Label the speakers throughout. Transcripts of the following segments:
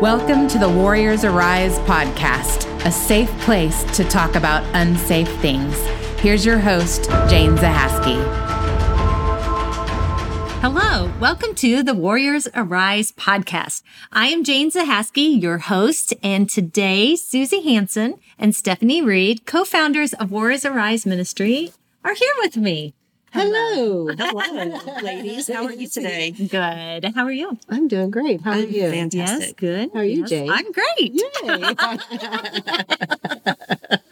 Speaker 1: Welcome to the Warriors Arise podcast, a safe place to talk about unsafe things. Here's your host, Jane Zahaski.
Speaker 2: Hello, welcome to the Warriors Arise podcast. I am Jane Zahaski, your host, and today Susie Hanson and Stephanie Reed, co-founders of Warriors Arise Ministry, are here with me.
Speaker 3: Hello.
Speaker 4: Hello, ladies. How are you today?
Speaker 2: Good. How are you?
Speaker 3: I'm doing great. How are
Speaker 4: I'm
Speaker 3: you?
Speaker 4: fantastic.
Speaker 2: Yes, good.
Speaker 3: How are you,
Speaker 2: Yes,
Speaker 3: Jane?
Speaker 2: I'm great.
Speaker 3: Yay.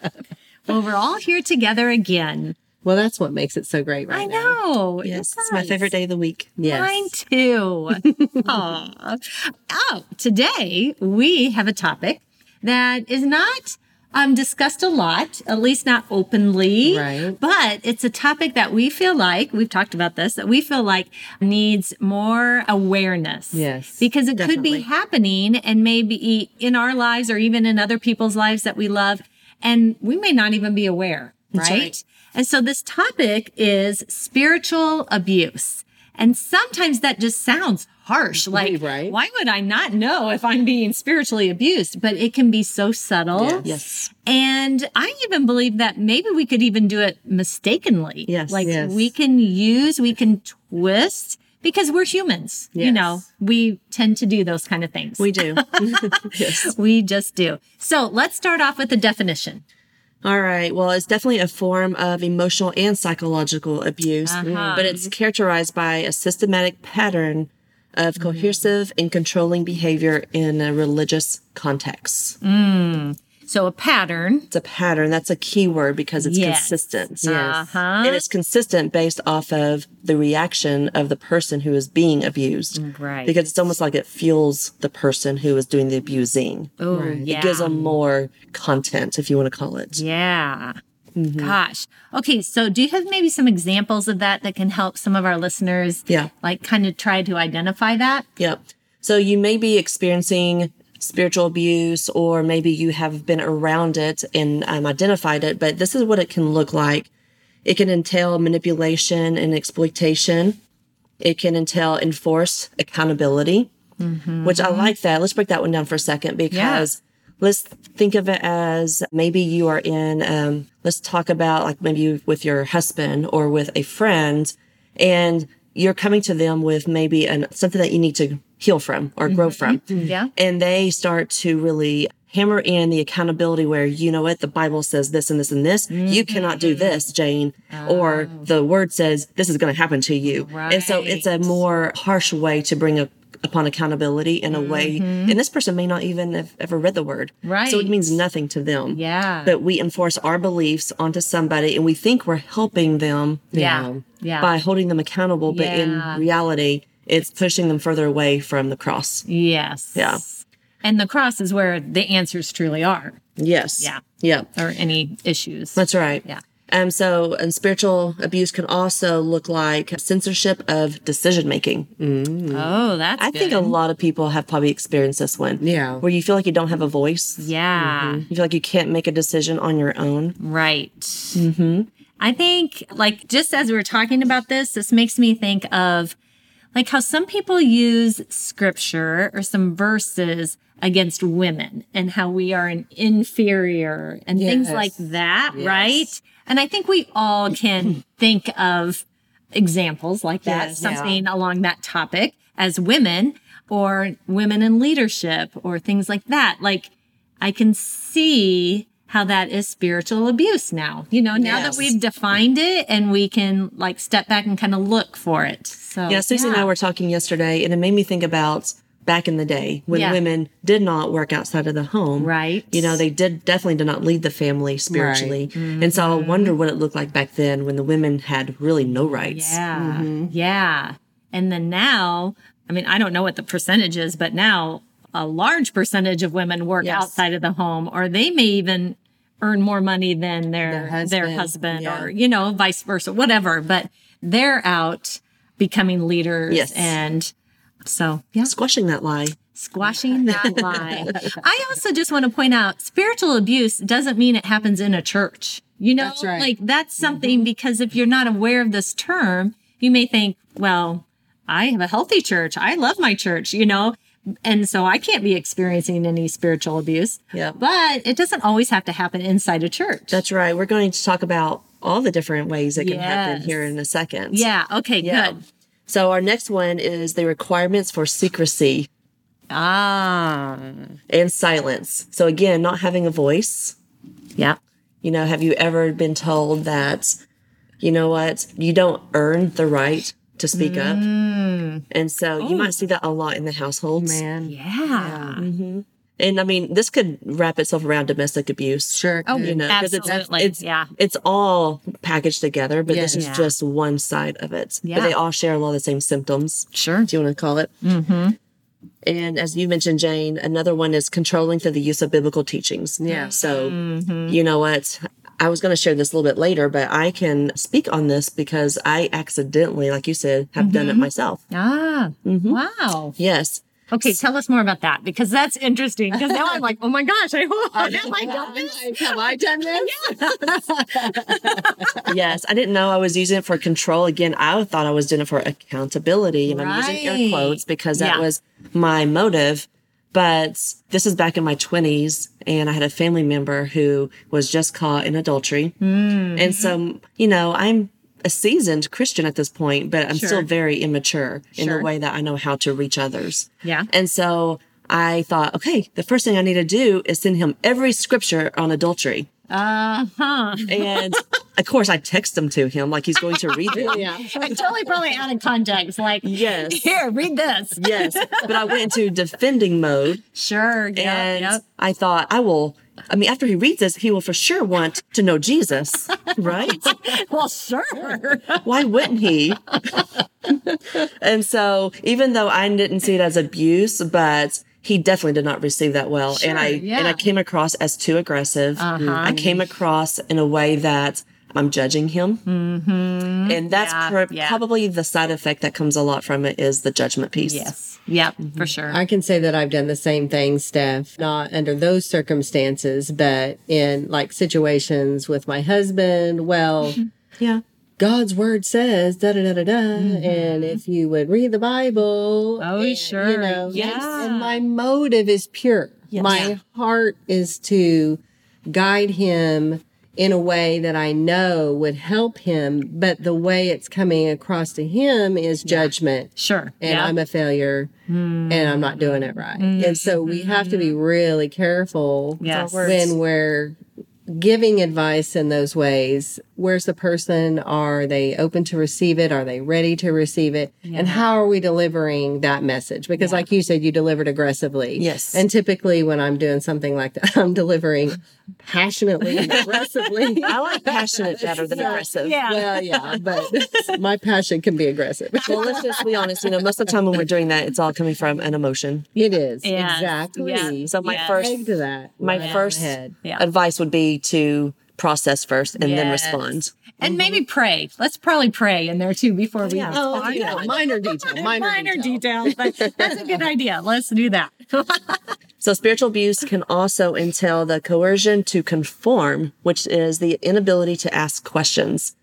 Speaker 2: Well, we're all here together again.
Speaker 3: well, that's what makes it so great right
Speaker 2: I
Speaker 3: now.
Speaker 2: know.
Speaker 4: Yes, it's my favorite day of the week.
Speaker 3: Yes.
Speaker 2: Mine too. Oh, today we have a topic that is not um, discussed a lot, at least not openly.
Speaker 3: Right.
Speaker 2: But it's a topic that we feel like, we've talked about this, that we feel like needs more awareness.
Speaker 3: Yes,
Speaker 2: Because it could be happening and maybe in our lives or even in other people's lives that we love. And we may not even be aware. Right?
Speaker 4: right.
Speaker 2: And so this topic is spiritual abuse. And sometimes that just sounds harsh. Like,
Speaker 3: Right.
Speaker 2: why would I not know if I'm being spiritually abused? But it can be so subtle.
Speaker 3: Yes.
Speaker 4: Yes.
Speaker 2: And I even believe that maybe we could even do it mistakenly.
Speaker 4: Yes.
Speaker 2: Like
Speaker 3: Yes.
Speaker 2: we can use, we can twist because we're humans. You know, we tend to do those kind of things.
Speaker 4: We do. yes.
Speaker 2: we just do. So let's start off with the definition.
Speaker 4: All right. Well, it's definitely a form of emotional and psychological abuse,
Speaker 2: Uh-huh.
Speaker 4: but it's characterized by a systematic pattern of coercive and controlling behavior in a religious context.
Speaker 2: So a pattern.
Speaker 4: It's a pattern. That's a key word because it's
Speaker 2: Yes.
Speaker 4: consistent.
Speaker 3: Yes.
Speaker 2: Uh-huh.
Speaker 4: And it's consistent based off of the reaction of the person who is being abused.
Speaker 2: Right.
Speaker 4: Because it's almost like it fuels the person who is doing the abusing.
Speaker 2: Oh,
Speaker 3: Right.
Speaker 2: yeah.
Speaker 4: It gives them more content, if you want to call it.
Speaker 2: Yeah.
Speaker 4: Mm-hmm.
Speaker 2: Gosh. Okay. So do you have maybe some examples of that that can help some of our listeners?
Speaker 4: Yeah.
Speaker 2: Like kind of try to identify that?
Speaker 4: Yep. So you may be experiencing spiritual abuse, or maybe you have been around it and um, identified it, but this is what it can look like. It can entail manipulation and exploitation. It can entail enforced accountability, which I like that. Let's break that one down for a second because let's think of it as maybe you are in, um, let's talk about like maybe with your husband or with a friend and you're coming to them with maybe an, something that you need to heal from or grow mm-hmm. from. Mm-hmm.
Speaker 2: Yeah.
Speaker 4: And they start to really hammer in the accountability where, you know what, the Bible says this and this and this. You mm-hmm. cannot do this, Jane. Or oh. the word says this is going to happen to you. And so it's a more harsh way to bring a, upon accountability in a way. Mm-hmm. And this person may not even have ever read the word. Right. So it means nothing to them.
Speaker 2: Yeah.
Speaker 4: But we enforce our beliefs onto somebody and we think we're helping them
Speaker 2: yeah. Yeah.
Speaker 4: by holding them accountable. But
Speaker 2: Yeah.
Speaker 4: in reality, it's pushing them further away from the cross.
Speaker 2: yes.
Speaker 4: Yeah.
Speaker 2: And the cross is where the answers truly are
Speaker 4: Yes.
Speaker 2: Yeah.
Speaker 4: Yeah.
Speaker 2: or any issues.
Speaker 4: That's right.
Speaker 2: Yeah.
Speaker 4: Um, so, and spiritual abuse can also look like censorship of decision making.
Speaker 2: oh, that's
Speaker 4: I think a lot of people have probably experienced this one.
Speaker 3: Yeah.
Speaker 4: Where you feel like you don't have a voice.
Speaker 2: Yeah.
Speaker 4: You feel like you can't make a decision on your own.
Speaker 2: Right. Mm-hmm. I think, like, just as we were talking about this, this makes me think of like how some people use scripture or some verses against women and how we are an inferior and things like that,
Speaker 3: Yes.
Speaker 2: right? And I think we all can think of examples like that,
Speaker 4: Yes.
Speaker 2: something along that topic as women or women in leadership or things like that. Like, I can see how that is spiritual abuse now. You know, now that we've defined it and we can like step back and kind of look for it. So
Speaker 4: Yeah, Susie and I were talking yesterday, and it made me think about back in the day when
Speaker 2: Yeah.
Speaker 4: women did not work outside of the home.
Speaker 2: Right.
Speaker 4: You know, they did definitely did not lead the family spiritually. And so I
Speaker 2: Mm-hmm.
Speaker 4: wonder what it looked like back then when the women had really no rights.
Speaker 2: Yeah. Yeah. And then now, I mean, I don't know what the percentage is, but now a large percentage of women work
Speaker 4: Yes.
Speaker 2: outside of the home or they may even earn more money than their
Speaker 3: Their
Speaker 2: their
Speaker 3: husband.
Speaker 2: husband,
Speaker 4: Yeah.
Speaker 2: or you know, vice versa, whatever, but they're out becoming leaders
Speaker 4: Yes.
Speaker 2: and so yeah.
Speaker 4: Squashing that lie.
Speaker 2: squashing that lie. I also just want to point out spiritual abuse doesn't mean it happens in a church. You know,
Speaker 3: That's right.
Speaker 2: like that's mm-hmm. something because if you're not aware of this term, you may think, well, I have a healthy church. I love my church, you know, And so I can't be experiencing any spiritual abuse.
Speaker 4: Yeah.
Speaker 2: But it doesn't always have to happen inside a church.
Speaker 4: That's right. We're going to talk about all the different ways it can happen here in a second.
Speaker 2: yeah. Okay.
Speaker 4: Yeah.
Speaker 2: Good.
Speaker 4: So our next one is the requirements for secrecy
Speaker 2: Ah.
Speaker 4: and silence. So again, not having a voice.
Speaker 2: Yeah.
Speaker 4: You know, have you ever been told that, you know what, you don't earn the right to speak up? And so you might see that a lot in the households.
Speaker 3: Man.
Speaker 2: Yeah.
Speaker 4: And I mean, this could wrap itself around domestic abuse.
Speaker 3: Sure.
Speaker 2: Oh.
Speaker 4: You know, 'cause
Speaker 2: Absolutely.
Speaker 4: it's, it's,
Speaker 2: Yeah.
Speaker 4: it's all packaged together, but this is
Speaker 2: Yeah.
Speaker 4: just one side of it.
Speaker 2: Yeah.
Speaker 4: But they all share a lot of the same symptoms.
Speaker 2: Sure.
Speaker 4: Do you want to call it? Mm-hmm. And as you mentioned, Jane, another one is controlling through the use of biblical teachings.
Speaker 3: Yeah.
Speaker 4: So, you know what? I was going to share this a little bit later, but I can speak on this because I accidentally, like you said, have done it myself.
Speaker 2: Ah. Wow.
Speaker 4: Yes.
Speaker 2: Okay. Tell us more about that because that's interesting. Because now I'm like, oh my gosh, I, have I done this?
Speaker 3: Have I done this?
Speaker 4: yes. I didn't know I was using it for control. Again, I thought I was doing it for accountability, and I'm using air quotes because that
Speaker 2: Yeah.
Speaker 4: was my motive. But this is back in my 20s, and I had a family member who was just caught in adultery.
Speaker 2: Mm-hmm.
Speaker 4: And so, you know, I'm a seasoned Christian at this point, but I'm
Speaker 2: Sure.
Speaker 4: still very immature in
Speaker 2: Sure.
Speaker 4: the way that I know how to reach others.
Speaker 2: Yeah.
Speaker 4: And so I thought, okay, the first thing I need to do is send him every scripture on adultery.
Speaker 2: Uh huh.
Speaker 4: And of course, I text them to him like he's going to read them.
Speaker 3: Yeah.
Speaker 2: I totally probably out of context. Like,
Speaker 4: Yes.
Speaker 2: here, read this.
Speaker 4: Yes. But I went into defending mode
Speaker 2: Sure. Yep.
Speaker 4: and
Speaker 2: yep.
Speaker 4: I thought, I will. I mean, after he reads this, he will for sure want to know Jesus, right?
Speaker 2: Well, sure.
Speaker 4: Why wouldn't he? and so, even though I didn't see it as abuse, but he definitely did not receive that well, and I
Speaker 2: yeah.
Speaker 4: and I came across as too aggressive.
Speaker 2: Uh-huh.
Speaker 4: I came across in a way that I'm judging him, mm-hmm. and that's
Speaker 2: Yeah,
Speaker 4: pr-
Speaker 2: yeah.
Speaker 4: probably the side effect that comes a lot from it is the judgment piece.
Speaker 2: yes. Yep. For mm-hmm. sure.
Speaker 3: I can say that I've done the same thing, Steph, not under those circumstances, but in like situations with my husband. Well, mm-hmm.
Speaker 4: Yeah.
Speaker 3: God's word says da da da da da, mm-hmm. and if you would read the Bible,
Speaker 2: Oh,
Speaker 3: and,
Speaker 2: sure.
Speaker 3: you know,
Speaker 2: Yes.
Speaker 3: and my motive is pure. My heart is to guide him in a way that I know would help him, but the way it's coming across to him is judgment
Speaker 2: Sure.
Speaker 3: and
Speaker 2: Yep.
Speaker 3: I'm a failure and I'm not doing it right. Mm-hmm. And so we have to be mm-hmm. really careful
Speaker 2: Yes.
Speaker 3: when we're giving advice in those ways. Where's the person? Are they open to receive it? Are they ready to receive it? And how are we delivering that message? Because like you said, you delivered aggressively.
Speaker 4: Yes.
Speaker 3: And typically when I'm doing something like that, I'm delivering passionately and aggressively.
Speaker 4: I like passionate better than aggressive.
Speaker 2: Yeah.
Speaker 3: well, yeah, but my passion can be aggressive.
Speaker 4: Well, let's just be honest. You know, most of the time when we're doing that, it's all coming from an emotion.
Speaker 3: It is.
Speaker 2: Yes.
Speaker 3: Exactly.
Speaker 2: Yeah.
Speaker 4: So my
Speaker 2: Yes.
Speaker 4: first
Speaker 3: to that.
Speaker 4: my
Speaker 3: right
Speaker 4: first
Speaker 3: ahead.
Speaker 4: Advice would be to process first and then respond.
Speaker 2: And mm-hmm. maybe pray. Let's probably pray in there too before we.
Speaker 4: Oh, yeah.
Speaker 3: Oh,
Speaker 2: respond.
Speaker 3: yeah. Minor detail. Minor,
Speaker 2: Minor
Speaker 3: detail.
Speaker 2: details, but that's a good idea. Let's do that.
Speaker 4: So spiritual abuse can also entail the coercion to conform, which is the inability to ask questions.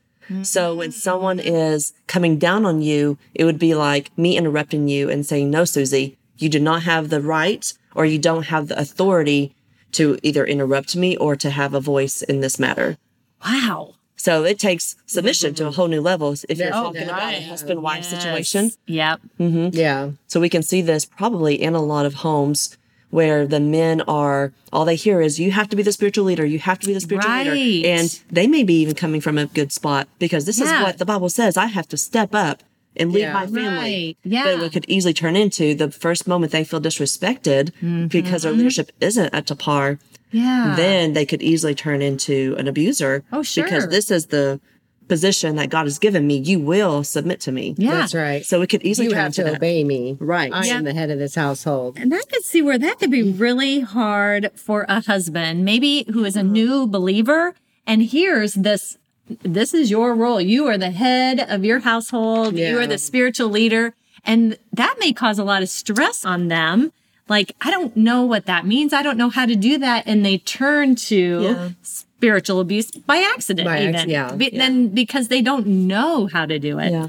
Speaker 4: So when mm. someone is coming down on you, it would be like me interrupting you and saying, no, Susie, you do not have the right or you don't have the authority to either interrupt me or to have a voice in this matter.
Speaker 2: Wow.
Speaker 4: So it takes submission to a whole new level if you're
Speaker 3: Yes, it
Speaker 4: talking about a husband wife
Speaker 2: Yes.
Speaker 4: situation.
Speaker 2: Yep. Mm-hmm.
Speaker 3: Yeah.
Speaker 4: So we can see this probably in a lot of homes where the men are all they hear is you have to be the spiritual leader, you have to be the spiritual
Speaker 2: Right.
Speaker 4: leader. And they may be even coming from a good spot because this
Speaker 2: Yeah.
Speaker 4: is what the Bible says. I have to step up and lead
Speaker 3: Yeah.
Speaker 4: my family.
Speaker 2: Right. Yeah.
Speaker 4: But it could easily turn into the first moment they feel disrespected
Speaker 2: Mm-hmm.
Speaker 4: because their leadership isn't up to par,
Speaker 2: Yeah.
Speaker 4: then they could easily turn into an abuser.
Speaker 2: Oh, sure.
Speaker 4: Because this is the position that God has given me. You will submit to me.
Speaker 2: yeah.
Speaker 3: That's right.
Speaker 4: So it could easily
Speaker 3: you
Speaker 4: turn
Speaker 3: have
Speaker 4: into
Speaker 3: to
Speaker 4: that.
Speaker 3: obey me.
Speaker 4: Right.
Speaker 3: I
Speaker 2: Yeah.
Speaker 3: am the head of this household.
Speaker 2: And I could see where that could be really hard for a husband, maybe who is a new believer and hears this. This is your role. You are the head of your household. You are the spiritual leader. And that may cause a lot of stress on them. Like, I don't know what that means. I don't know how to do that. And they turn to
Speaker 4: Yeah.
Speaker 2: spiritual abuse by accident,
Speaker 3: By
Speaker 2: even.
Speaker 3: acc- yeah,
Speaker 2: Be- Then because they don't know how to do it.
Speaker 4: Yeah.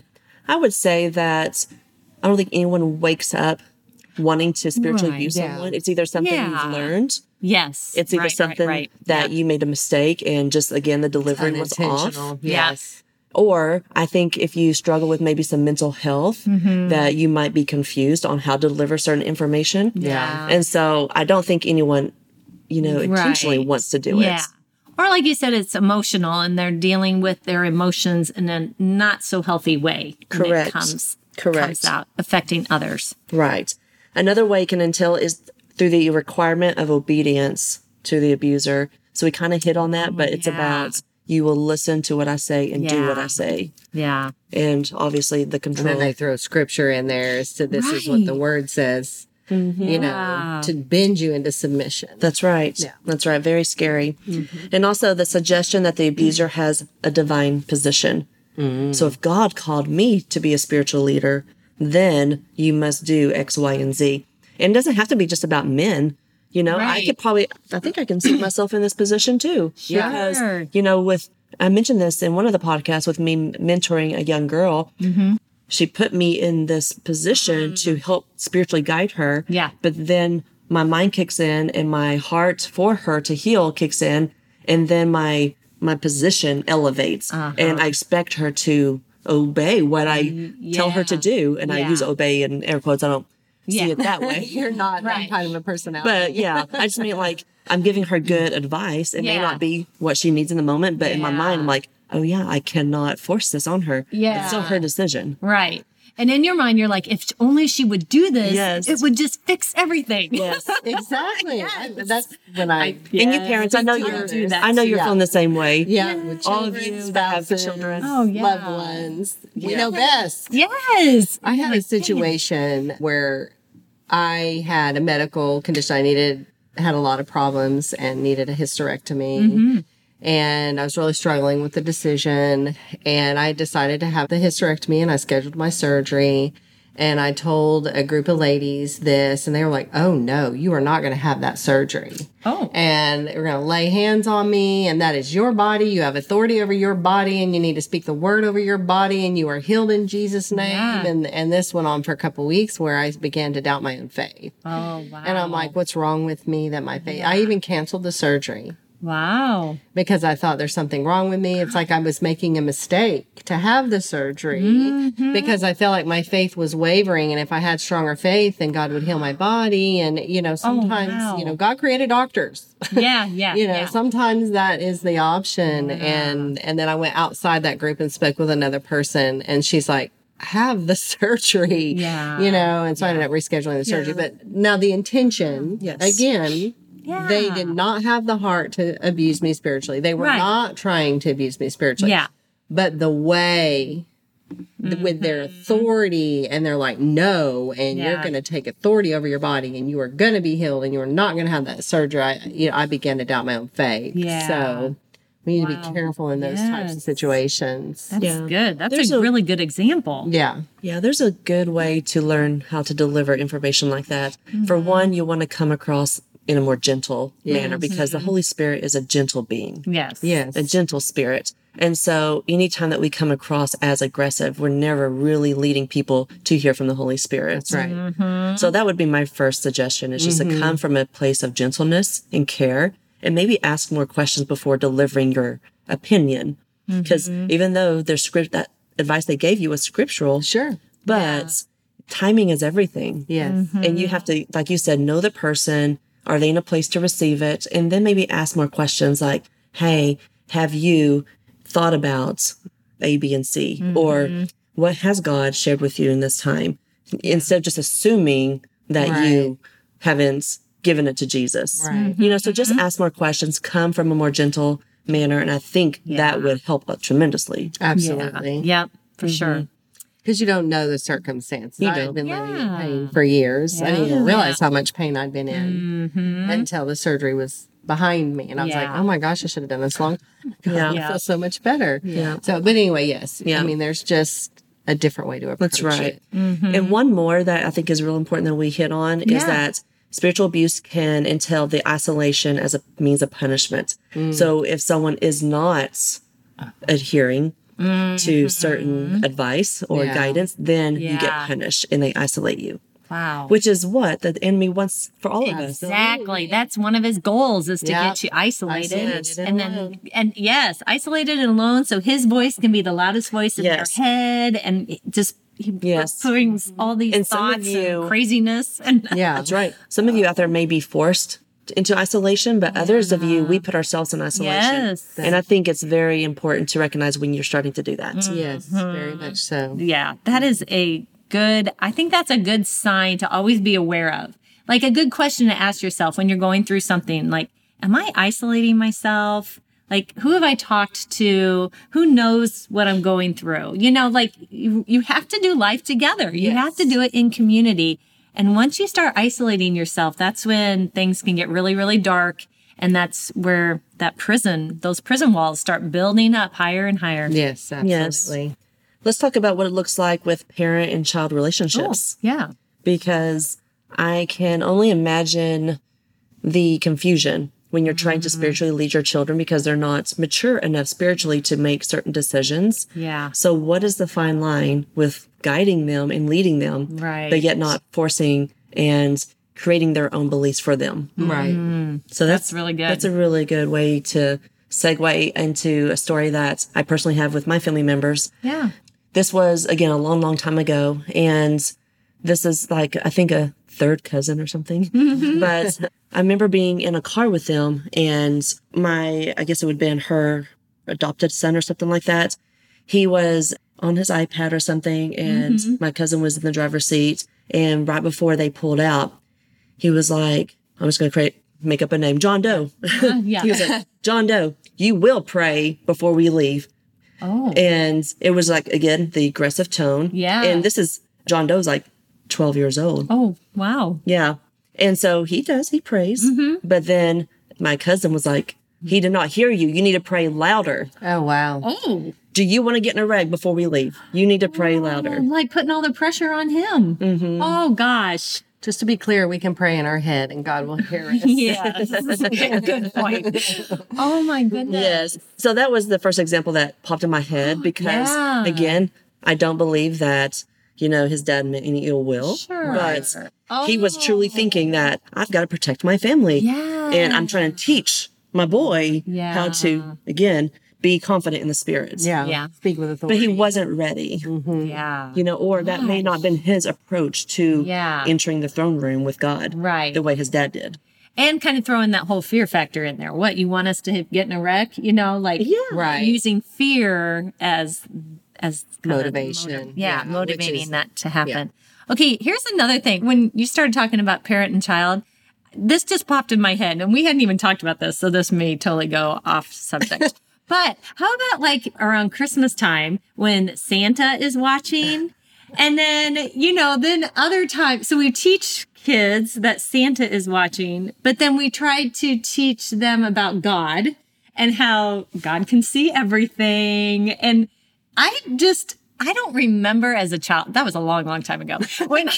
Speaker 4: I would say that I don't think anyone wakes up wanting to spiritually
Speaker 2: Right.
Speaker 4: abuse
Speaker 3: Yeah.
Speaker 4: someone. It's either something
Speaker 2: Yeah.
Speaker 4: you've learned,
Speaker 2: Yes.
Speaker 4: it's either
Speaker 2: Right,
Speaker 4: something
Speaker 2: right.
Speaker 4: that
Speaker 2: Yeah.
Speaker 4: you made a mistake and just again the delivery was off.
Speaker 3: Yes.
Speaker 4: Or I think if you struggle with maybe some mental health,
Speaker 2: Mm-hmm.
Speaker 4: that you might be confused on how to deliver certain information.
Speaker 2: Yeah.
Speaker 4: And so I don't think anyone, you know, intentionally wants to do
Speaker 2: yeah.
Speaker 4: it.
Speaker 2: Or like you said, it's emotional and they're dealing with their emotions in a not so healthy way.
Speaker 4: Correct.
Speaker 2: It comes,
Speaker 4: Correct.
Speaker 2: comes out affecting others.
Speaker 4: Right. Another way it can entail is through the requirement of obedience to the abuser. So we kind of hit on that, oh, but it's
Speaker 2: yeah.
Speaker 4: about you will listen to what I say and do what I say.
Speaker 2: Yeah.
Speaker 4: And obviously the
Speaker 3: And
Speaker 4: control.
Speaker 3: then they throw scripture in there as to this is what the word says, mm-hmm. you know,
Speaker 2: Yeah.
Speaker 3: to bend you into submission.
Speaker 4: That's right.
Speaker 3: Yeah.
Speaker 4: That's right. Very scary. Mm-hmm. And also the suggestion that the abuser has a divine position. Mm. So if God called me to be a spiritual leader, then you must do X, Y, and Z. And it doesn't have to be just about men. You know, I could probably, I think I can see myself in this position too.
Speaker 3: Yeah.
Speaker 4: Because,
Speaker 2: Sure.
Speaker 4: you know, with, I mentioned this in one of the podcasts with me mentoring a young girl. Mm-hmm. She put me in this position mm. to help spiritually guide her.
Speaker 2: Yeah.
Speaker 4: But then my mind kicks in and my heart for her to heal kicks in. And then my, my position elevates uh-huh. and I expect her to obey what I tell her to do. And I use obey in air quotes. I don't see
Speaker 2: Yeah.
Speaker 4: it that way.
Speaker 3: You're not that kind of a personality.
Speaker 4: But yeah, I just mean like I'm giving her good advice. It may not be what she needs in the moment, but in my mind, I'm like, oh yeah, I cannot force this on her.
Speaker 2: Yeah.
Speaker 4: It's still her decision.
Speaker 2: Right. And in your mind, you're like, if only she would do this,
Speaker 4: Yes.
Speaker 2: it would just fix everything.
Speaker 4: Yes.
Speaker 3: exactly. I- that's when I,
Speaker 4: And you parents, I know you're
Speaker 2: do that
Speaker 4: I know you're
Speaker 3: too.
Speaker 4: feeling the same way.
Speaker 3: yeah, with
Speaker 4: All of
Speaker 3: children,
Speaker 4: you that have
Speaker 3: spouses,
Speaker 4: children.
Speaker 2: Oh, yeah.
Speaker 3: loved ones. We know best.
Speaker 2: Yes.
Speaker 3: I had a situation where I had a medical condition. I needed, had a lot of problems and needed a hysterectomy. Mm-hmm. And I was really struggling with the decision. And I decided to have the hysterectomy and I scheduled my surgery. And I told a group of ladies this, and they were like, oh no, you are not going to have that surgery.
Speaker 2: Oh.
Speaker 3: And they are going to lay hands on me, and that is your body. You have authority over your body, and you need to speak the word over your body, and you are healed in Jesus' name.
Speaker 2: Yeah.
Speaker 3: And and this went on for a couple weeks where I began to doubt my own faith.
Speaker 2: Oh, wow.
Speaker 3: And I'm like, what's wrong with me that my faith? I even canceled the surgery
Speaker 2: wow.
Speaker 3: because I thought there's something wrong with me. It's like I was making a mistake to have the surgery
Speaker 2: Mm-hmm.
Speaker 3: because I felt like my faith was wavering. And if I had stronger faith, then God would heal my body. And, you know, sometimes,
Speaker 2: Oh, wow.
Speaker 3: you know, God created doctors.
Speaker 2: Yeah. Yeah.
Speaker 3: you know,
Speaker 2: yeah.
Speaker 3: sometimes that is the option. And, and then I went outside that group and spoke with another person and she's like, have the surgery.
Speaker 2: Yeah.
Speaker 3: You know, and so I ended up rescheduling the surgery. But now the intention,
Speaker 4: Yes.
Speaker 3: again,
Speaker 2: Yeah.
Speaker 3: they did not have the heart to abuse me spiritually. They were
Speaker 2: Right.
Speaker 3: not trying to abuse me spiritually.
Speaker 2: Yeah.
Speaker 3: But the way th- with their authority and they're like, no, and you're
Speaker 2: Mm-hmm.
Speaker 3: Going to take authority over your body and you are going to be healed and you are not going to have that surgery. I, you know, I began to doubt my own faith.
Speaker 2: Yeah.
Speaker 3: So we need to be careful in those types of situations.
Speaker 2: That's
Speaker 4: Yeah.
Speaker 2: good. That's
Speaker 4: There's
Speaker 2: a,
Speaker 4: a-
Speaker 2: really good example.
Speaker 3: yeah.
Speaker 4: Yeah, there's a good way to learn how to deliver information like that. For one, you want to come across in a more gentle manner because the mm-hmm. Holy Spirit is a gentle being.
Speaker 2: Yes.
Speaker 3: Yes.
Speaker 4: a gentle spirit. And so anytime that we come across as aggressive, we're never really leading people to hear from the Holy Spirit.
Speaker 3: That's right. Mm-hmm.
Speaker 4: So that would be my first suggestion is just to mm-hmm. come from a place of gentleness and care and maybe ask more questions before delivering your opinion. Because even though their script, that advice they gave you was scriptural,
Speaker 3: Sure.
Speaker 4: but timing is everything.
Speaker 3: Yes.
Speaker 4: And you have to, like you said, know the person. Are they in a place to receive it? And then maybe ask more questions like, Hey, have you thought about A, B, and C? Mm-hmm. Or what has God shared with you in this time? Instead of just assuming that you haven't given it to Jesus.
Speaker 3: Right. Mm-hmm.
Speaker 4: You know, so just mm-hmm. ask more questions, come from a more gentle manner. And I think that would help tremendously.
Speaker 3: Absolutely.
Speaker 2: Yep. For sure.
Speaker 3: Because you don't know the circumstances.
Speaker 4: You
Speaker 3: I had
Speaker 4: don't.
Speaker 3: been living in pain for years. I didn't even
Speaker 2: Yeah.
Speaker 3: realize how much pain I'd been in
Speaker 2: Mm-hmm.
Speaker 3: until the surgery was behind me. And I was like, oh my gosh, I should have done this long.
Speaker 4: Yeah.
Speaker 3: I feel so much better.
Speaker 4: Yeah.
Speaker 3: So, but anyway, yes.
Speaker 4: Yeah.
Speaker 3: I mean, there's just a different way to approach it.
Speaker 4: That's right.
Speaker 3: it.
Speaker 4: And one more that I think is real important that we hit on is that spiritual abuse can entail the isolation as a means of punishment. So if someone is not adhering to certain mm-hmm. advice or
Speaker 3: Yeah.
Speaker 4: guidance, then you get punished and they isolate you.
Speaker 2: Wow.
Speaker 4: which is what the enemy wants for all of us.
Speaker 2: Exactly. That's one of his goals is to
Speaker 3: Yeah.
Speaker 2: get you isolated.
Speaker 3: Isolated and
Speaker 2: and then and yes, isolated and alone so his voice can be the loudest voice in
Speaker 4: Yes.
Speaker 2: their head and just he
Speaker 4: Yes.
Speaker 2: brings all these
Speaker 4: And some of
Speaker 2: thoughts
Speaker 4: you-
Speaker 2: and craziness and
Speaker 3: Yeah.
Speaker 4: That's right. Some of you out there may be forced into isolation, but others of you, we put ourselves in isolation.
Speaker 2: Yes.
Speaker 4: And I think it's very important to recognize when you're starting to do that. Mm-hmm.
Speaker 3: Yes, very much so.
Speaker 2: Yeah, that is a good, I think that's a good sign to always be aware of. Like a good question to ask yourself when you're going through something like, am I isolating myself? Like, who have I talked to? Who knows what I'm going through? You know, like you, you have to do life together. You have to do it in community. And once you start isolating yourself, that's when things can get really, really dark. And that's where that prison, those prison walls start building up higher and higher.
Speaker 3: Yes,
Speaker 4: Yes.
Speaker 3: absolutely.
Speaker 4: Let's talk about what it looks like with parent and child relationships.
Speaker 2: Yeah.
Speaker 4: because I can only imagine the confusion when you're trying to mm-hmm. spiritually lead your children because they're not mature enough spiritually to make certain decisions.
Speaker 2: Yeah.
Speaker 4: So, what is the fine line with guiding them and leading them,
Speaker 2: Right.
Speaker 4: but yet not forcing and creating their own beliefs for them? Mm-hmm.
Speaker 3: Right.
Speaker 4: So that's,
Speaker 2: That's really good.
Speaker 4: That's a really good way to segue into a story that I personally have with my family members
Speaker 2: Yeah.
Speaker 4: this was again a long long time ago and this is like i think a third cousin or something mm-hmm. but i remember being in a car with them and my i guess it would have been her adopted son or something like that he was on his ipad or something and my cousin was in the driver's seat and right before they pulled out he was like i'm just going to create make up a name john doe
Speaker 2: yeah.
Speaker 4: he was like john doe you will pray before we leave
Speaker 2: Oh.
Speaker 4: and it was like again the aggressive tone
Speaker 2: Yeah.
Speaker 4: and this is john doe's like 12 years old
Speaker 2: Oh, wow.
Speaker 4: yeah and so he does he prays
Speaker 2: Mm-hmm.
Speaker 4: but then my cousin was like he did not hear you you need to pray louder
Speaker 3: Oh, wow.
Speaker 2: Oh.
Speaker 4: Do you want to get in a wreck before we leave you need to pray louder
Speaker 2: Like putting all the pressure on him.
Speaker 4: Mm-hmm.
Speaker 2: Oh, gosh.
Speaker 3: Just to be clear, we can pray in our head and God will hear us.
Speaker 2: Yes. Good point. Oh, my goodness.
Speaker 4: yes so that was the first example that popped in my head because
Speaker 2: Yeah.
Speaker 4: again i don't believe that you know his dad meant any ill will
Speaker 2: Sure.
Speaker 4: but he was truly thinking that i've got to protect my family
Speaker 2: Yeah.
Speaker 4: and i'm trying to teach my boy
Speaker 2: Yeah.
Speaker 4: how to again be confident in the spirits
Speaker 3: Yeah.
Speaker 2: Yeah.
Speaker 3: Speak with authority.
Speaker 4: but he wasn't ready mm-hmm.
Speaker 2: Yeah.
Speaker 4: you know or that may not have been his approach to
Speaker 2: Yeah.
Speaker 4: entering the throne room with god
Speaker 2: Right.
Speaker 4: the way his dad did
Speaker 2: And kind of throwing that whole fear factor in there. What, you want us to get in a wreck? You know, like
Speaker 4: Yeah.
Speaker 3: Right.
Speaker 2: using fear as, as
Speaker 3: Motivation.
Speaker 2: motiv- yeah,
Speaker 3: Yeah,
Speaker 2: motivating
Speaker 3: is-
Speaker 2: that to happen. Okay, here's another thing. When you started talking about parent and child, this just popped in my head, and we hadn't even talked about this, so this may totally go off subject. but how about like around Christmas time when Santa is watching? And then, you know, then other times, so we teach kids that Santa is watching, but then we try to teach them about God and how God can see everything. And I just, I don't remember as a child, that was a long, long time ago, when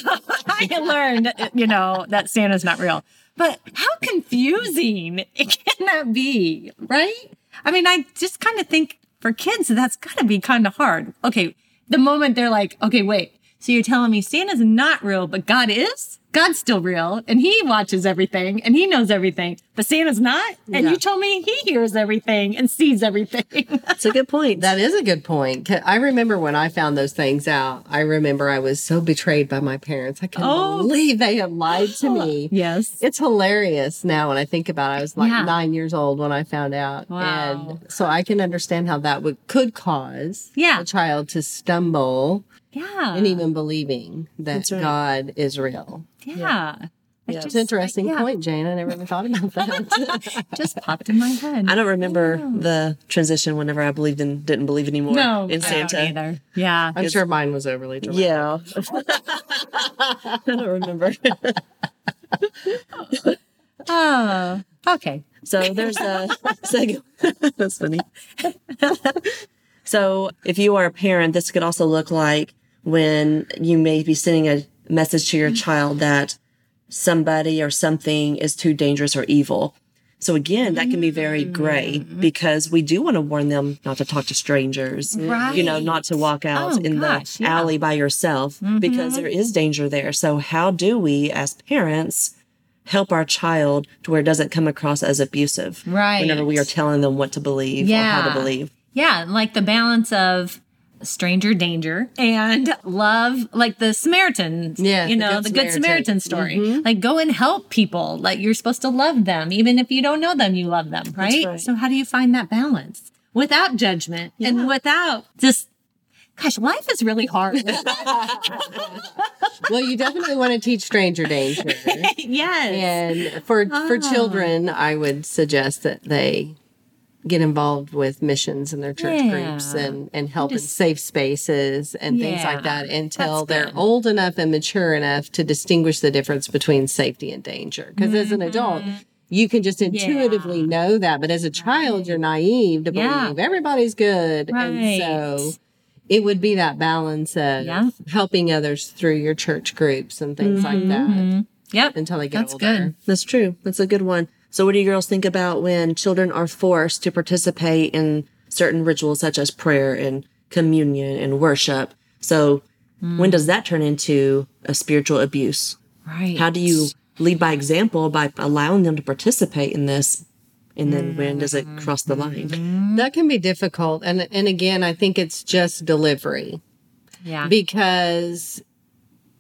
Speaker 2: I learned, you know, that Santa's not real. But how confusing it can that be, right? I mean, I just kind of think for kids, that's got to be kind of hard. Okay, the moment they're like, okay, wait, so you're telling me Santa's not real, but God is? God's still real and he watches everything and he knows everything, but Santa's not? And
Speaker 3: Yeah.
Speaker 2: you told me he hears everything and sees everything.
Speaker 4: that's a good point
Speaker 3: That is a good point. I remember when I found those things out, I remember I was so betrayed by my parents. I couldn't
Speaker 2: Oh.
Speaker 3: believe they had lied to me.
Speaker 2: yes.
Speaker 3: It's hilarious now when I think about it. I was like
Speaker 2: Yeah.
Speaker 3: nine years old when I found out.
Speaker 2: Wow.
Speaker 3: And so I can understand how that would could cause
Speaker 2: Yeah.
Speaker 3: a child to stumble
Speaker 2: Yeah.
Speaker 3: and even believing that
Speaker 4: right.
Speaker 3: God is real.
Speaker 2: yeah. It
Speaker 4: Yes.
Speaker 3: It's an interesting
Speaker 2: yeah,
Speaker 3: point, Jane. I never even thought about that.
Speaker 2: Just popped in my head.
Speaker 4: I don't remember the transition whenever I believed in didn't believe anymore
Speaker 2: no,
Speaker 4: in
Speaker 2: I don't
Speaker 4: Santa.
Speaker 2: either. Yeah.
Speaker 3: I'm sure mine was overly dramatic.
Speaker 4: Yeah. I don't remember.
Speaker 2: Oh, okay.
Speaker 4: So there's a second. That's funny. so if you are a parent, this could also look like when you may be sending a message to your child that somebody or something is too dangerous or evil. So again, that can be very gray
Speaker 2: Mm.
Speaker 4: because we do want to warn them not to talk to strangers, you know, not to walk out
Speaker 2: Oh,
Speaker 4: in
Speaker 2: gosh,
Speaker 4: the
Speaker 2: yeah. Mm-hmm.
Speaker 4: alley by yourself because there is danger there. So how do we as parents help our child to where it doesn't come across as abusive?
Speaker 2: Right.
Speaker 4: Whenever we are telling them what to believe or how to believe.
Speaker 2: Yeah, like the balance of stranger danger and love, like the Samaritan,
Speaker 3: Yeah,
Speaker 2: you
Speaker 3: the
Speaker 2: know,
Speaker 3: Good
Speaker 2: the Good
Speaker 3: Samaritan.
Speaker 2: Samaritan story. Mm-hmm. Like go and help people. Like you're supposed to love them, even if you don't know them, you love them, right?
Speaker 4: right.
Speaker 2: So how do you find that balance without judgment and without just, gosh, life is really hard.
Speaker 3: Well, you definitely want to teach stranger danger.
Speaker 2: yes.
Speaker 3: And for for ah. children, I would suggest that they get involved with missions and their church
Speaker 2: Yeah.
Speaker 3: groups and and help in safe spaces and things like that until
Speaker 2: that's
Speaker 3: they're
Speaker 2: good.
Speaker 3: old enough and mature enough to distinguish the difference between safety and danger. Because as an adult, mm-hmm. you can just intuitively know that, but as a child, you're naive to
Speaker 2: Yeah.
Speaker 3: believe everybody's good, and so. It would be that balance of
Speaker 2: Yeah.
Speaker 3: helping others through your church groups and things like mm-hmm. that mm-hmm.
Speaker 2: Yep.
Speaker 3: until they get
Speaker 2: That's
Speaker 3: older.
Speaker 2: good.
Speaker 4: That's true. That's a good one. So, what do you girls think about when children are forced to participate in certain rituals such as prayer and communion and worship? So, hmm. when does that turn into a spiritual abuse?
Speaker 2: Right.
Speaker 4: How do you lead by example by allowing them to participate in this? And then when does it cross the line? Mm-hmm.
Speaker 3: That can be difficult. And and again, I think it's just delivery
Speaker 2: yeah.
Speaker 3: because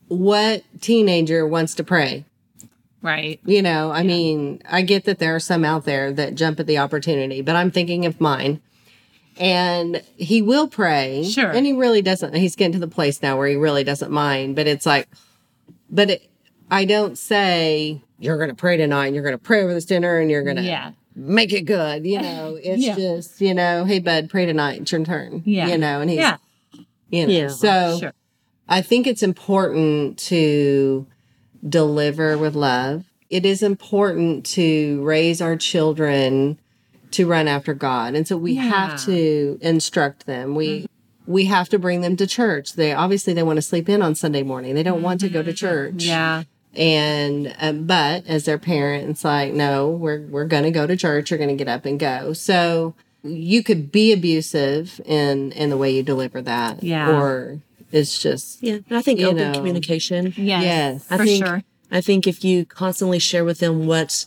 Speaker 3: what teenager wants to pray?
Speaker 2: Right.
Speaker 3: You know, I mean, I get that there are some out there that jump at the opportunity, but I'm thinking of mine. And he will pray.
Speaker 2: Sure.
Speaker 3: And he really doesn't. He's getting to the place now where he really doesn't mind, but it's like, but it, I don't say, you're going to pray tonight and you're going to pray over this dinner and you're going to
Speaker 2: Yeah.
Speaker 3: make it good. You know, it's
Speaker 2: Yeah.
Speaker 3: just, you know, hey, bud, pray tonight. It's your turn.
Speaker 2: Yeah.
Speaker 3: You know, and he's,
Speaker 2: Yeah.
Speaker 3: you know,
Speaker 4: Yeah.
Speaker 3: so
Speaker 2: Sure.
Speaker 3: I think it's important to deliver with love. It is important to raise our children to run after God. And so we have to instruct them. We we have to bring them to church. They obviously they want to sleep in on Sunday morning. They don't want to go to church.
Speaker 2: Yeah.
Speaker 3: And um, but as their parent, it's like, no, we're we're gonna go to church. You're gonna get up and go. So you could be abusive in in the way you deliver that.
Speaker 2: Yeah.
Speaker 3: Or it's just
Speaker 4: Yeah. And I think open
Speaker 3: know.
Speaker 4: communication.
Speaker 2: Yes.
Speaker 3: Yes.
Speaker 4: I
Speaker 2: for
Speaker 4: think,
Speaker 2: sure.
Speaker 4: I think if you constantly share with them what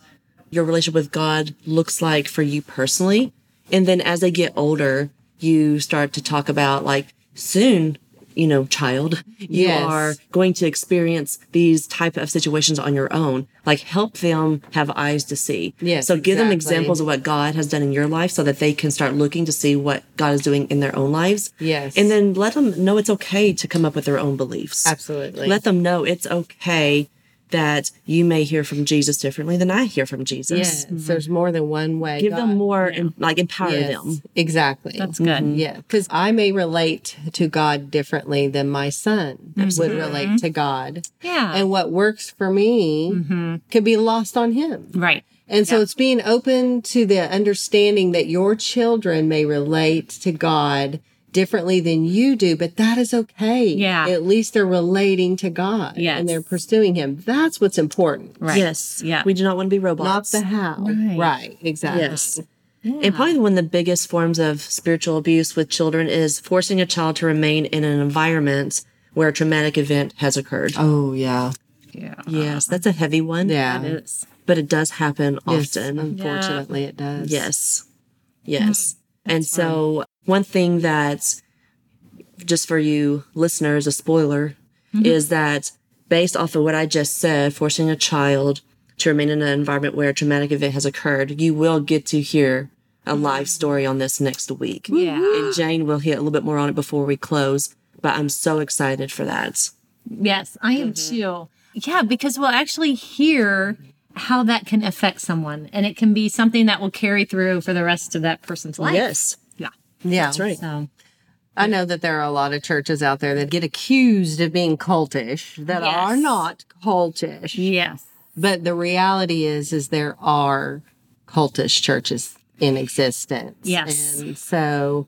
Speaker 4: your relationship with God looks like for you personally, and then as they get older, you start to talk about like soon, you know, child, you
Speaker 3: Yes.
Speaker 4: are going to experience these type of situations on your own. Like help them have eyes to see.
Speaker 3: Yes,
Speaker 4: So give them examples of what God has done in your life so that they can start looking to see what God is doing in their own lives.
Speaker 3: Yes.
Speaker 4: And then let them know it's okay to come up with their own beliefs.
Speaker 3: absolutely.
Speaker 4: Let them know it's okay that you may hear from Jesus differently than I hear from Jesus.
Speaker 3: yes. Mm-hmm. There's more than one way.
Speaker 4: Give
Speaker 3: God-
Speaker 4: them more, and like empower
Speaker 3: Yes,
Speaker 4: them.
Speaker 3: Exactly.
Speaker 2: That's good. Mm-hmm.
Speaker 3: Yeah, because I may relate to God differently than my son would relate to God.
Speaker 2: Yeah.
Speaker 3: And what works for me mm-hmm. could be lost on him.
Speaker 2: right.
Speaker 3: And so it's being open to the understanding that your children may relate to God differently than you do, but that is okay.
Speaker 2: Yeah.
Speaker 3: At least they're relating to God
Speaker 2: Yes.
Speaker 3: and they're pursuing Him. That's what's important.
Speaker 2: Right.
Speaker 4: Yes.
Speaker 2: Yeah.
Speaker 4: We do not want to be robots.
Speaker 3: Not the how.
Speaker 2: Right.
Speaker 3: Right. Exactly.
Speaker 4: Yes. And probably one of the biggest forms of spiritual abuse with children is forcing a child to remain in an environment where a traumatic event has occurred.
Speaker 3: Oh, yeah.
Speaker 2: Yeah.
Speaker 4: Yes, that's a heavy one.
Speaker 3: Yeah.
Speaker 2: It is.
Speaker 4: But it does happen
Speaker 3: Yes,
Speaker 4: often.
Speaker 3: unfortunately, it does.
Speaker 4: Yes. Yes. and so one thing that's just for you listeners, a spoiler, mm-hmm. is that based off of what I just said, forcing a child to remain in an environment where a traumatic event has occurred, you will get to hear a live story on this next week.
Speaker 2: Yeah.
Speaker 4: And Jane will hit a little bit more on it before we close, but I'm so excited for that.
Speaker 2: Yes, I am mm-hmm. too. Yeah, because we'll actually hear how that can affect someone and it can be something that will carry through for the rest of that person's life.
Speaker 4: Yes.
Speaker 2: Yeah.
Speaker 3: Yeah.
Speaker 4: That's right.
Speaker 2: So,
Speaker 3: I know that there are a lot of churches out there that get accused of being cultish that
Speaker 2: Yes.
Speaker 3: are not cultish.
Speaker 2: yes.
Speaker 3: But the reality is, is there are cultish churches in existence.
Speaker 2: Yes.
Speaker 3: And so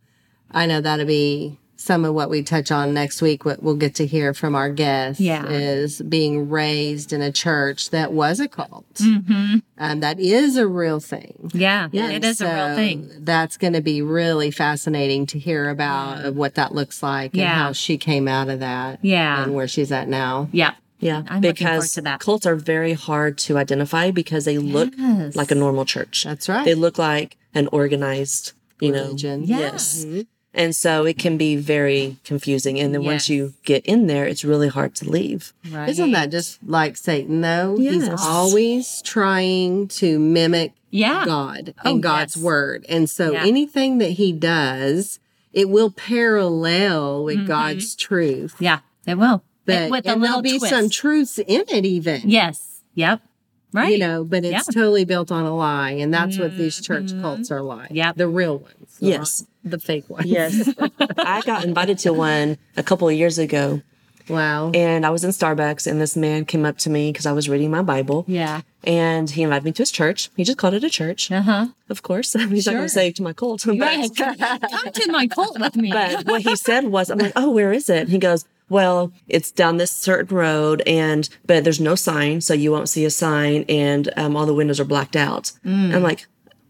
Speaker 3: I know that'll be some of what we touch on next week, what we'll get to hear from our guests
Speaker 2: Yeah.
Speaker 3: is being raised in a church that was a cult. Mm-hmm. Um, that is a real thing.
Speaker 2: Yeah, yeah it is a real thing.
Speaker 3: That's going to be really fascinating to hear about of what that looks like and
Speaker 2: Yeah.
Speaker 3: how she came out of that.
Speaker 2: Yeah.
Speaker 3: And where she's at now.
Speaker 2: Yeah.
Speaker 4: Yeah,
Speaker 2: I'm looking forward
Speaker 4: because
Speaker 2: to that.
Speaker 4: cults are very hard to identify because they look
Speaker 2: Yes.
Speaker 4: like a normal church.
Speaker 3: That's right.
Speaker 4: They look like an organized, you know.
Speaker 3: Religion.
Speaker 2: Yeah.
Speaker 4: Yes. And so it can be very confusing. And then once you get in there, it's really hard to leave.
Speaker 2: Right.
Speaker 3: Isn't that just like Satan though? He's always trying to mimic
Speaker 2: Yeah.
Speaker 3: God
Speaker 2: Oh,
Speaker 3: and God's
Speaker 2: yes.
Speaker 3: word. And so
Speaker 2: Yeah.
Speaker 3: anything that he does, it will parallel with mm-hmm. God's truth.
Speaker 2: Yeah, it will.
Speaker 3: But
Speaker 2: with a
Speaker 3: and
Speaker 2: little
Speaker 3: there'll be
Speaker 2: twist.
Speaker 3: some truths in it even.
Speaker 2: Yes. Yep. Right.
Speaker 3: You know, but it's
Speaker 2: Yeah.
Speaker 3: totally built on a lie. And that's what these church cults are like.
Speaker 2: Yeah.
Speaker 3: The real ones. not
Speaker 4: Yes.
Speaker 3: The fake ones.
Speaker 4: Yes. I got invited to one a couple of years ago
Speaker 3: Wow.
Speaker 4: and I was in Starbucks and this man came up to me because I was reading my Bible.
Speaker 2: Yeah.
Speaker 4: And he invited me to his church. He just called it a church,
Speaker 2: Uh huh.
Speaker 4: of course. He's not going to say to my cult. But,
Speaker 2: Right. Come to my cult with me.
Speaker 4: but what he said was, I'm like, oh, where is it? And he goes, well, it's down this certain road, and but there's no sign, so you won't see a sign, and um, all the windows are blacked out. I'm like,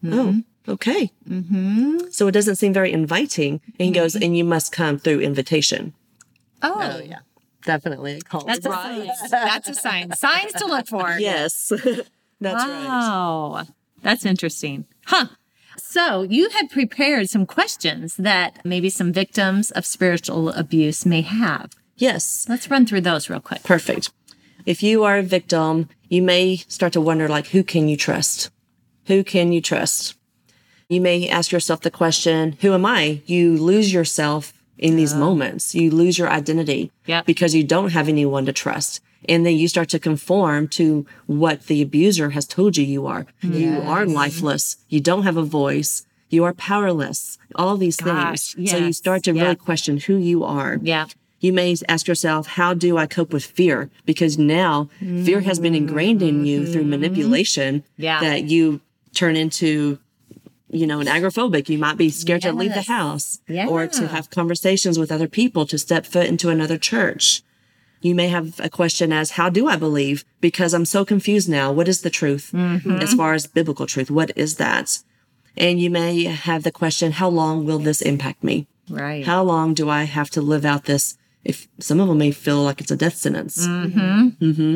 Speaker 4: oh, okay. Mm-hmm. So it doesn't seem very inviting. And he goes, and you must come through invitation.
Speaker 2: oh,
Speaker 3: Oh, yeah. Definitely a cult.
Speaker 2: That's a sign. That's a sign. Signs to look for.
Speaker 4: Yes, that's right.
Speaker 2: Wow. That's interesting. Huh. So you had prepared some questions that maybe some victims of spiritual abuse may have.
Speaker 4: Yes.
Speaker 2: Let's run through those real quick.
Speaker 4: Perfect. If you are a victim, you may start to wonder like who can you trust? Who can you trust? You may ask yourself the question, who am I? You lose yourself in these moments. You lose your identity
Speaker 2: Yep.
Speaker 4: because you don't have anyone to trust. And then you start to conform to what the abuser has told you you are. You are lifeless. You don't have a voice. You are powerless. All these
Speaker 2: Gosh,
Speaker 4: things. So you start to
Speaker 2: Yeah.
Speaker 4: really question who you are.
Speaker 2: Yeah.
Speaker 4: You may ask yourself, how do I cope with fear? Because now fear has been ingrained in you through manipulation
Speaker 2: Mm-hmm. Yeah.
Speaker 4: that you turn into, you know, an agoraphobic. You might be scared to leave the
Speaker 2: Yes.
Speaker 4: house or to have conversations with other people, to step foot into another church. You may have a question as, how do I believe? Because I'm so confused now. What is the truth
Speaker 2: Mm-hmm.
Speaker 4: as far as biblical truth? What is that? And you may have the question, how long will this impact me?
Speaker 2: Right.
Speaker 4: How long do I have to live out this? If some of them may feel like it's a death sentence. Mm-hmm. mm-hmm.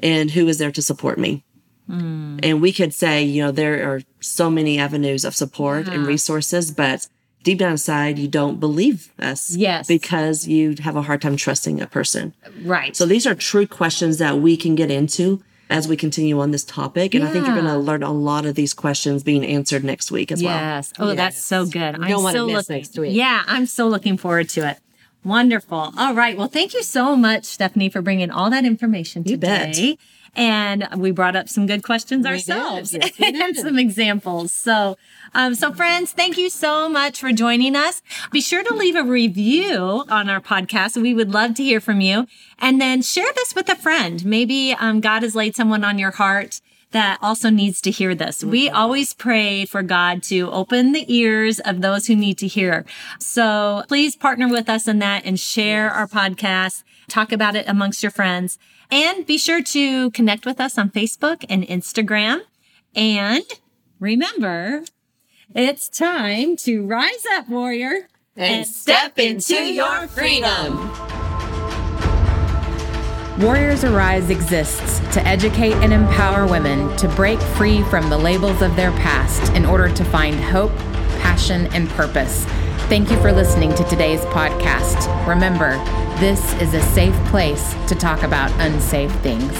Speaker 4: And who is there to support me? Mm. And we could say, you know, there are so many avenues of support and mm-hmm. resources, but deep down inside, you don't believe us.
Speaker 2: Yes.
Speaker 4: Because you have a hard time trusting a person.
Speaker 2: right.
Speaker 4: So these are true questions that we can get into as we continue on this topic. And I think you're going to learn a lot of these questions being answered next week as well.
Speaker 2: Yes. Oh, that's so good. I'm
Speaker 3: don't wanna
Speaker 2: so
Speaker 3: miss
Speaker 2: looking.
Speaker 3: next week.
Speaker 2: Yeah, I'm so looking forward to it. Wonderful. All right. Well, thank you so much, Stephanie, for bringing all that information today. And we brought up some good questions ourselves
Speaker 3: Yes,
Speaker 2: and some examples. So, um, so friends, thank you so much for joining us. Be sure to leave a review on our podcast. We would love to hear from you. And then share this with a friend. Maybe um, God has laid someone on your heart that also needs to hear this. We mm-hmm. always pray for God to open the ears of those who need to hear. So please partner with us in that and share our podcast. Talk about it amongst your friends and be sure to connect with us on Facebook and Instagram. And remember, it's time to rise up, warrior,
Speaker 3: And
Speaker 2: step into your freedom.
Speaker 1: Warriors Arise exists to educate and empower women to break free from the labels of their past in order to find hope, passion, and purpose. Thank you for listening to today's podcast. Remember, this is a safe place to talk about unsafe things.